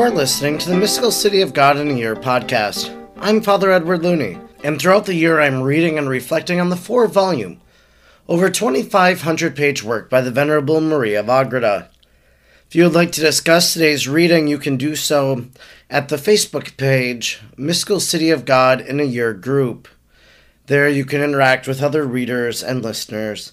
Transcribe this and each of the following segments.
are listening to the Mystical City of God in a Year podcast. I'm Father Edward Looney, and throughout the year I'm reading and reflecting on the four volume, over 2,500 page work by the Venerable Maria of Agreda. If you would like to discuss today's reading, you can do so at the Facebook page, Mystical City of God in a Year group. There you can interact with other readers and listeners.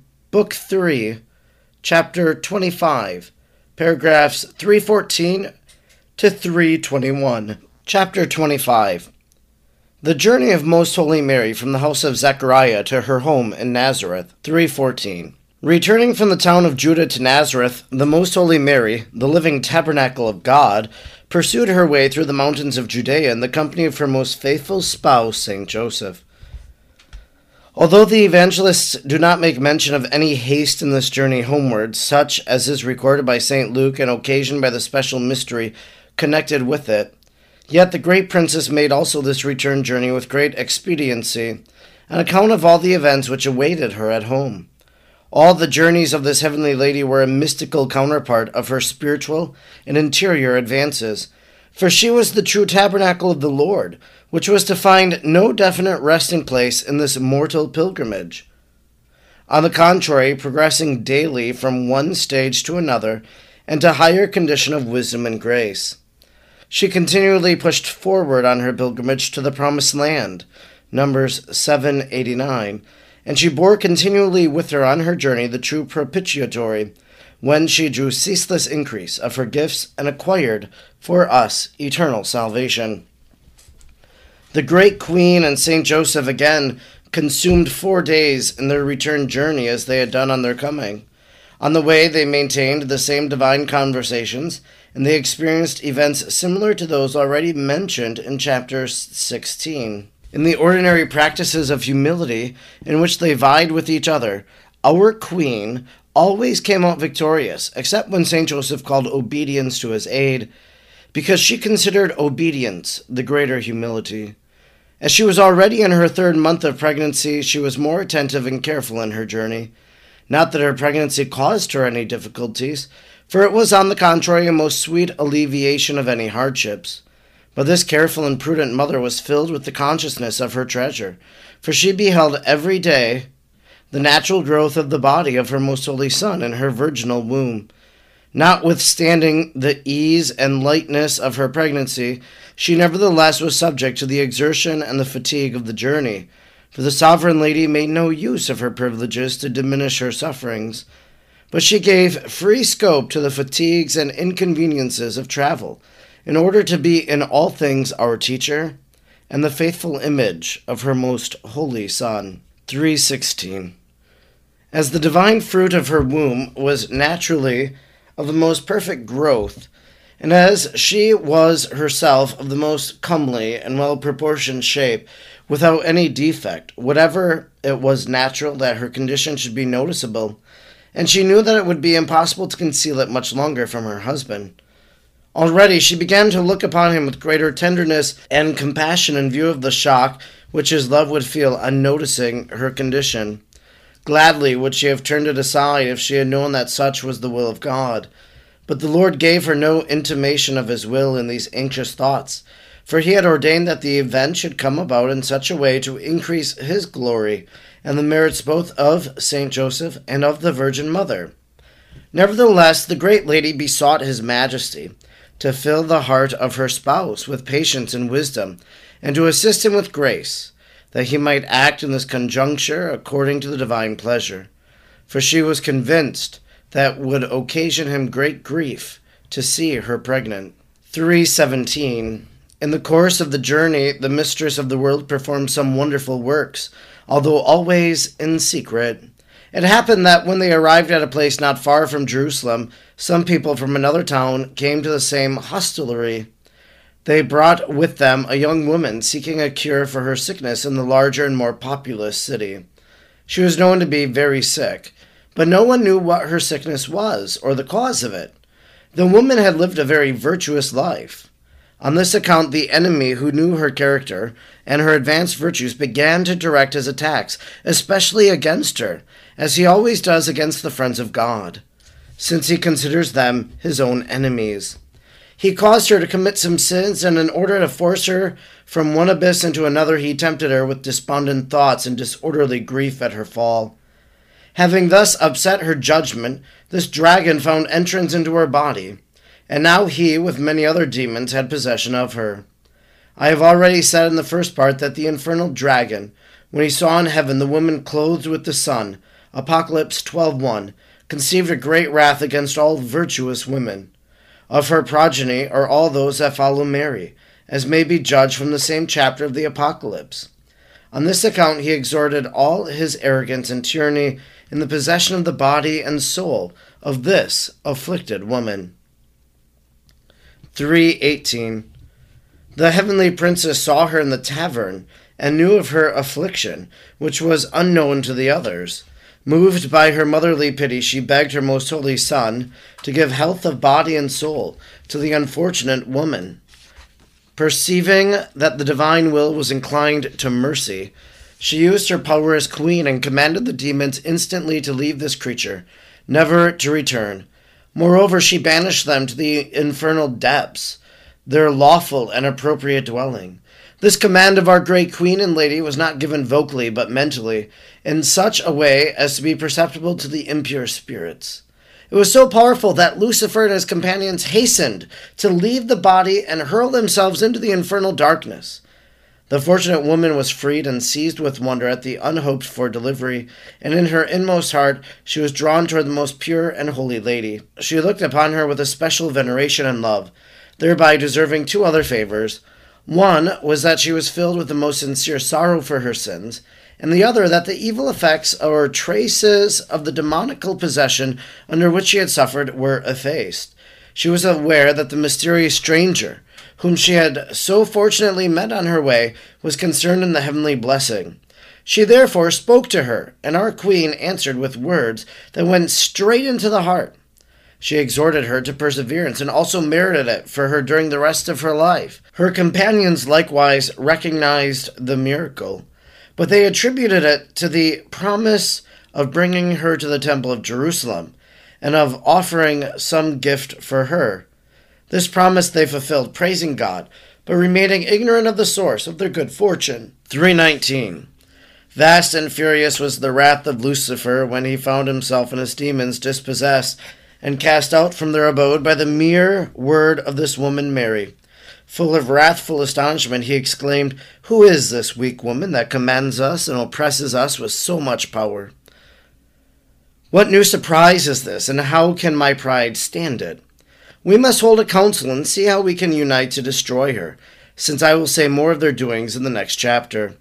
Book 3, Chapter 25, paragraphs 314 to 321. Chapter 25 The Journey of Most Holy Mary from the house of Zechariah to her home in Nazareth, 314. Returning from the town of Judah to Nazareth, the Most Holy Mary, the living tabernacle of God, pursued her way through the mountains of Judea in the company of her most faithful spouse, Saint Joseph. Although the evangelists do not make mention of any haste in this journey homeward, such as is recorded by St. Luke and occasioned by the special mystery connected with it, yet the great princess made also this return journey with great expediency, an account of all the events which awaited her at home. All the journeys of this heavenly lady were a mystical counterpart of her spiritual and interior advances, for she was the true tabernacle of the Lord, which was to find no definite resting place in this mortal pilgrimage. On the contrary, progressing daily from one stage to another and to higher condition of wisdom and grace. She continually pushed forward on her pilgrimage to the promised land, Numbers 789, and she bore continually with her on her journey the true propitiatory, when she drew ceaseless increase of her gifts and acquired for us eternal salvation. The great queen and Saint Joseph again consumed four days in their return journey as they had done on their coming. On the way, they maintained the same divine conversations, and they experienced events similar to those already mentioned in chapter 16. In the ordinary practices of humility, in which they vied with each other, our queen always came out victorious, except when St. Joseph called obedience to his aid, because she considered obedience the greater humility. As she was already in her third month of pregnancy, she was more attentive and careful in her journey. Not that her pregnancy caused her any difficulties, for it was on the contrary a most sweet alleviation of any hardships. But this careful and prudent mother was filled with the consciousness of her treasure, for she beheld every day the natural growth of the body of her most holy Son in her virginal womb. Notwithstanding the ease and lightness of her pregnancy, she nevertheless was subject to the exertion and the fatigue of the journey, for the sovereign lady made no use of her privileges to diminish her sufferings, but she gave free scope to the fatigues and inconveniences of travel, in order to be in all things our teacher and the faithful image of her most holy Son. 316. As the divine fruit of her womb was naturally of the most perfect growth, and as she was herself of the most comely and well proportioned shape, without any defect, whatever it was natural that her condition should be noticeable, and she knew that it would be impossible to conceal it much longer from her husband. Already she began to look upon him with greater tenderness and compassion in view of the shock which his love would feel on noticing her condition. Gladly would she have turned it aside if she had known that such was the will of God. But the Lord gave her no intimation of his will in these anxious thoughts, for he had ordained that the event should come about in such a way to increase his glory and the merits both of Saint Joseph and of the Virgin Mother. Nevertheless, the great lady besought his majesty to fill the heart of her spouse with patience and wisdom, and to assist him with grace, that he might act in this conjuncture according to the divine pleasure. For she was convinced that would occasion him great grief to see her pregnant. 317. In the course of the journey, the mistress of the world performed some wonderful works, although always in secret. It happened that when they arrived at a place not far from Jerusalem, some people from another town came to the same hostelry. They brought with them a young woman seeking a cure for her sickness in the larger and more populous city. She was known to be very sick, but no one knew what her sickness was or the cause of it. The woman had lived a very virtuous life. On this account, the enemy who knew her character and her advanced virtues began to direct his attacks, especially against her, as he always does against the friends of God, since he considers them his own enemies. He caused her to commit some sins, and in order to force her from one abyss into another, he tempted her with despondent thoughts and disorderly grief at her fall. Having thus upset her judgment, this dragon found entrance into her body and now he, with many other demons, had possession of her. I have already said in the first part that the infernal dragon, when he saw in heaven the woman clothed with the sun, Apocalypse 12:1, conceived a great wrath against all virtuous women. Of her progeny are all those that follow Mary, as may be judged from the same chapter of the Apocalypse. On this account he exhorted all his arrogance and tyranny in the possession of the body and soul of this afflicted woman. 3:18 The heavenly princess saw her in the tavern and knew of her affliction, which was unknown to the others. Moved by her motherly pity, she begged her most holy Son to give health of body and soul to the unfortunate woman. Perceiving that the divine will was inclined to mercy, she used her power as queen and commanded the demons instantly to leave this creature, never to return, Moreover, she banished them to the infernal depths, their lawful and appropriate dwelling. This command of our great queen and lady was not given vocally, but mentally, in such a way as to be perceptible to the impure spirits. It was so powerful that Lucifer and his companions hastened to leave the body and hurl themselves into the infernal darkness. The fortunate woman was freed and seized with wonder at the unhoped for delivery, and in her inmost heart she was drawn toward the most pure and holy lady. She looked upon her with a special veneration and love, thereby deserving two other favors. One was that she was filled with the most sincere sorrow for her sins, and the other that the evil effects or traces of the demoniacal possession under which she had suffered were effaced. She was aware that the mysterious stranger, whom she had so fortunately met on her way, was concerned in the heavenly blessing. She therefore spoke to her, and our queen answered with words that went straight into the heart. She exhorted her to perseverance and also merited it for her during the rest of her life. Her companions likewise recognized the miracle, but they attributed it to the promise of bringing her to the temple of Jerusalem and of offering some gift for her. This promise they fulfilled, praising God, but remaining ignorant of the source of their good fortune. 319. Vast and furious was the wrath of Lucifer when he found himself and his demons dispossessed and cast out from their abode by the mere word of this woman Mary. Full of wrathful astonishment, he exclaimed, Who is this weak woman that commands us and oppresses us with so much power? What new surprise is this, and how can my pride stand it? We must hold a council and see how we can unite to destroy her, since I will say more of their doings in the next chapter.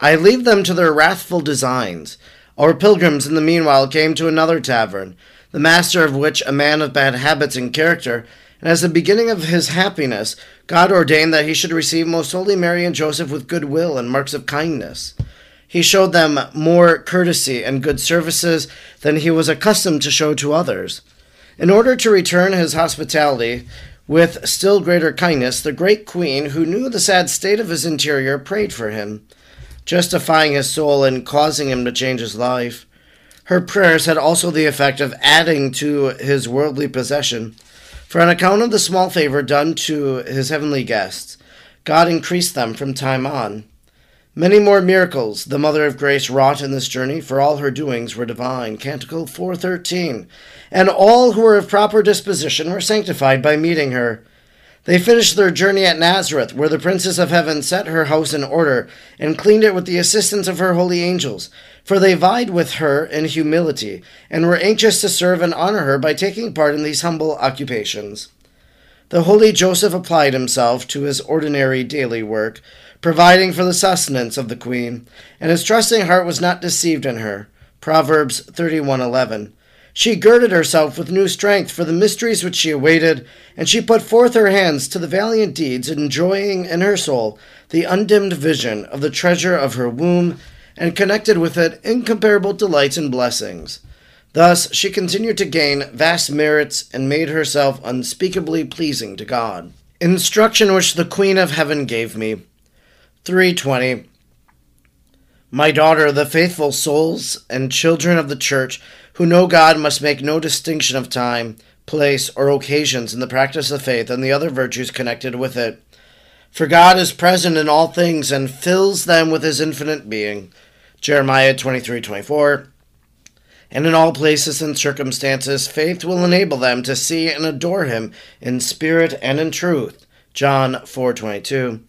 I leave them to their wrathful designs. Our pilgrims in the meanwhile came to another tavern, the master of which, a man of bad habits and character, and as the beginning of his happiness, God ordained that he should receive most holy Mary and Joseph with good will and marks of kindness. He showed them more courtesy and good services than he was accustomed to show to others. In order to return his hospitality with still greater kindness, the great queen, who knew the sad state of his interior, prayed for him, justifying his soul and causing him to change his life. Her prayers had also the effect of adding to his worldly possession, for on account of the small favor done to his heavenly guests, God increased them from time on. Many more miracles the Mother of Grace wrought in this journey, for all her doings were divine. Canticle 413. And all who were of proper disposition were sanctified by meeting her. They finished their journey at Nazareth, where the Princess of Heaven set her house in order and cleaned it with the assistance of her holy angels. For they vied with her in humility, and were anxious to serve and honor her by taking part in these humble occupations. The holy Joseph applied himself to his ordinary daily work providing for the sustenance of the queen, and his trusting heart was not deceived in her. Proverbs 31:11. She girded herself with new strength for the mysteries which she awaited, and she put forth her hands to the valiant deeds, enjoying in her soul the undimmed vision of the treasure of her womb, and connected with it incomparable delights and blessings. Thus she continued to gain vast merits and made herself unspeakably pleasing to God. Instruction which the Queen of Heaven gave me 320 My daughter, the faithful souls and children of the church who know God must make no distinction of time, place, or occasions in the practice of faith and the other virtues connected with it. For God is present in all things and fills them with his infinite being. Jeremiah 23:24. And in all places and circumstances faith will enable them to see and adore him in spirit and in truth. John 4:22.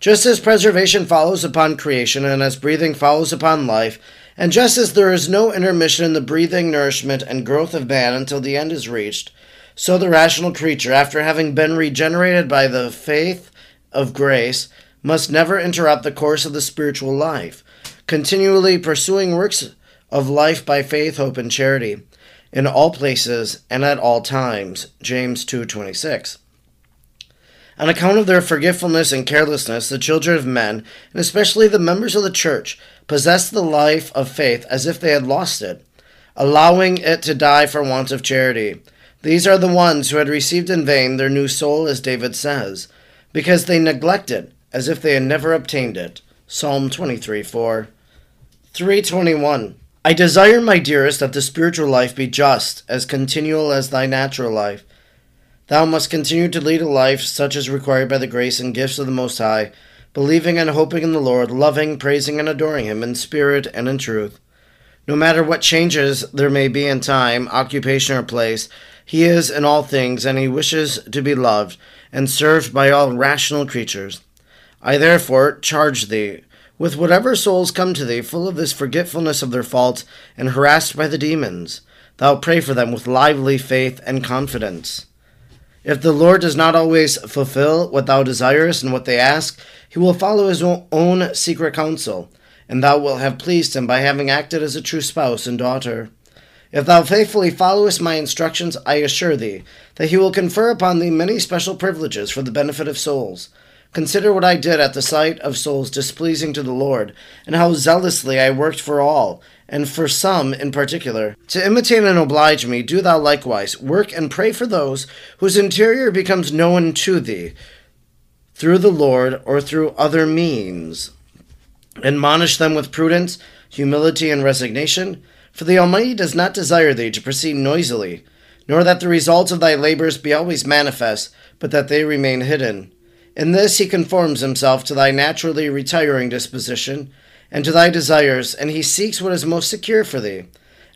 Just as preservation follows upon creation, and as breathing follows upon life, and just as there is no intermission in the breathing, nourishment, and growth of man until the end is reached, so the rational creature, after having been regenerated by the faith of grace, must never interrupt the course of the spiritual life, continually pursuing works of life by faith, hope, and charity, in all places and at all times. James 2:26. On account of their forgetfulness and carelessness, the children of men, and especially the members of the church, possess the life of faith as if they had lost it, allowing it to die for want of charity. These are the ones who had received in vain their new soul, as David says, because they neglected it, as if they had never obtained it. Psalm 23 4. 321. I desire, my dearest, that the spiritual life be just, as continual as thy natural life Thou must continue to lead a life such as required by the grace and gifts of the Most High, believing and hoping in the Lord, loving, praising, and adoring Him in spirit and in truth. No matter what changes there may be in time, occupation, or place, He is in all things, and He wishes to be loved and served by all rational creatures. I therefore charge thee, with whatever souls come to thee full of this forgetfulness of their faults and harassed by the demons, thou pray for them with lively faith and confidence. If the Lord does not always fulfill what thou desirest and what they ask, he will follow his own secret counsel, and thou wilt have pleased him by having acted as a true spouse and daughter. If thou faithfully followest my instructions, I assure thee that he will confer upon thee many special privileges for the benefit of souls. Consider what I did at the sight of souls displeasing to the Lord, and how zealously I worked for all, and for some in particular. To imitate and oblige me, do thou likewise. Work and pray for those whose interior becomes known to thee through the Lord or through other means. Admonish them with prudence, humility, and resignation, for the Almighty does not desire thee to proceed noisily, nor that the results of thy labors be always manifest, but that they remain hidden. In this he conforms himself to thy naturally retiring disposition and to thy desires, and he seeks what is most secure for thee.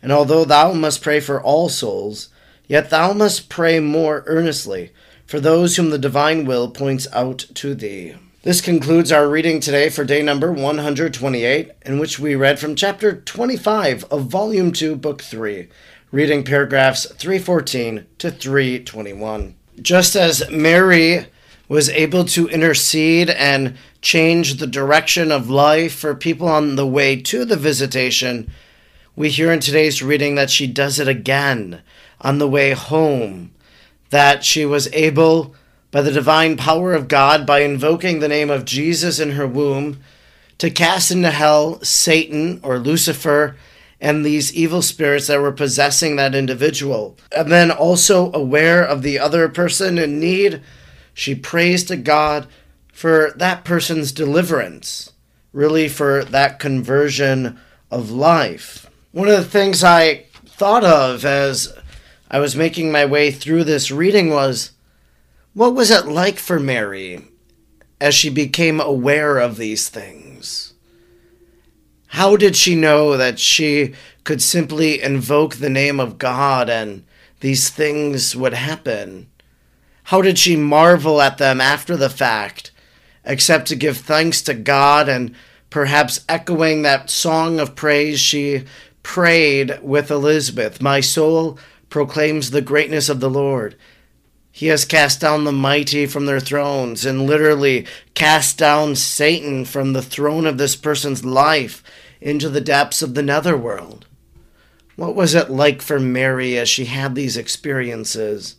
And although thou must pray for all souls, yet thou must pray more earnestly for those whom the divine will points out to thee. This concludes our reading today for day number 128, in which we read from chapter 25 of volume 2, book 3, reading paragraphs 314 to 321. Just as Mary was able to intercede and change the direction of life for people on the way to the visitation, we hear in today's reading that she does it again on the way home, that she was able, by the divine power of God, by invoking the name of Jesus in her womb, to cast into hell Satan or Lucifer and these evil spirits that were possessing that individual. And then also aware of the other person in need she prays to God for that person's deliverance, really for that conversion of life. One of the things I thought of as I was making my way through this reading was what was it like for Mary as she became aware of these things? How did she know that she could simply invoke the name of God and these things would happen? How did she marvel at them after the fact, except to give thanks to God and perhaps echoing that song of praise she prayed with Elizabeth My soul proclaims the greatness of the Lord. He has cast down the mighty from their thrones and literally cast down Satan from the throne of this person's life into the depths of the netherworld. What was it like for Mary as she had these experiences?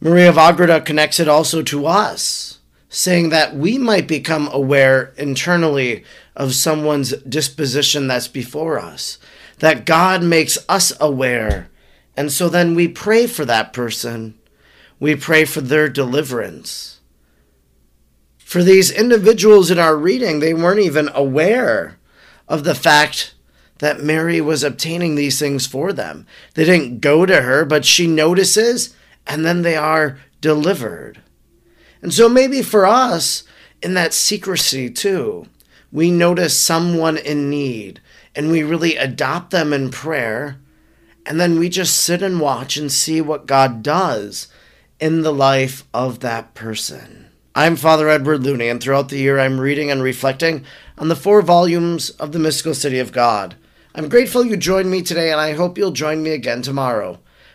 Maria of Agreda connects it also to us, saying that we might become aware internally of someone's disposition that's before us, that God makes us aware. And so then we pray for that person. We pray for their deliverance. For these individuals in our reading, they weren't even aware of the fact that Mary was obtaining these things for them. They didn't go to her, but she notices and then they are delivered. And so maybe for us, in that secrecy too, we notice someone in need and we really adopt them in prayer. And then we just sit and watch and see what God does in the life of that person. I'm Father Edward Looney, and throughout the year I'm reading and reflecting on the four volumes of the Mystical City of God. I'm grateful you joined me today, and I hope you'll join me again tomorrow.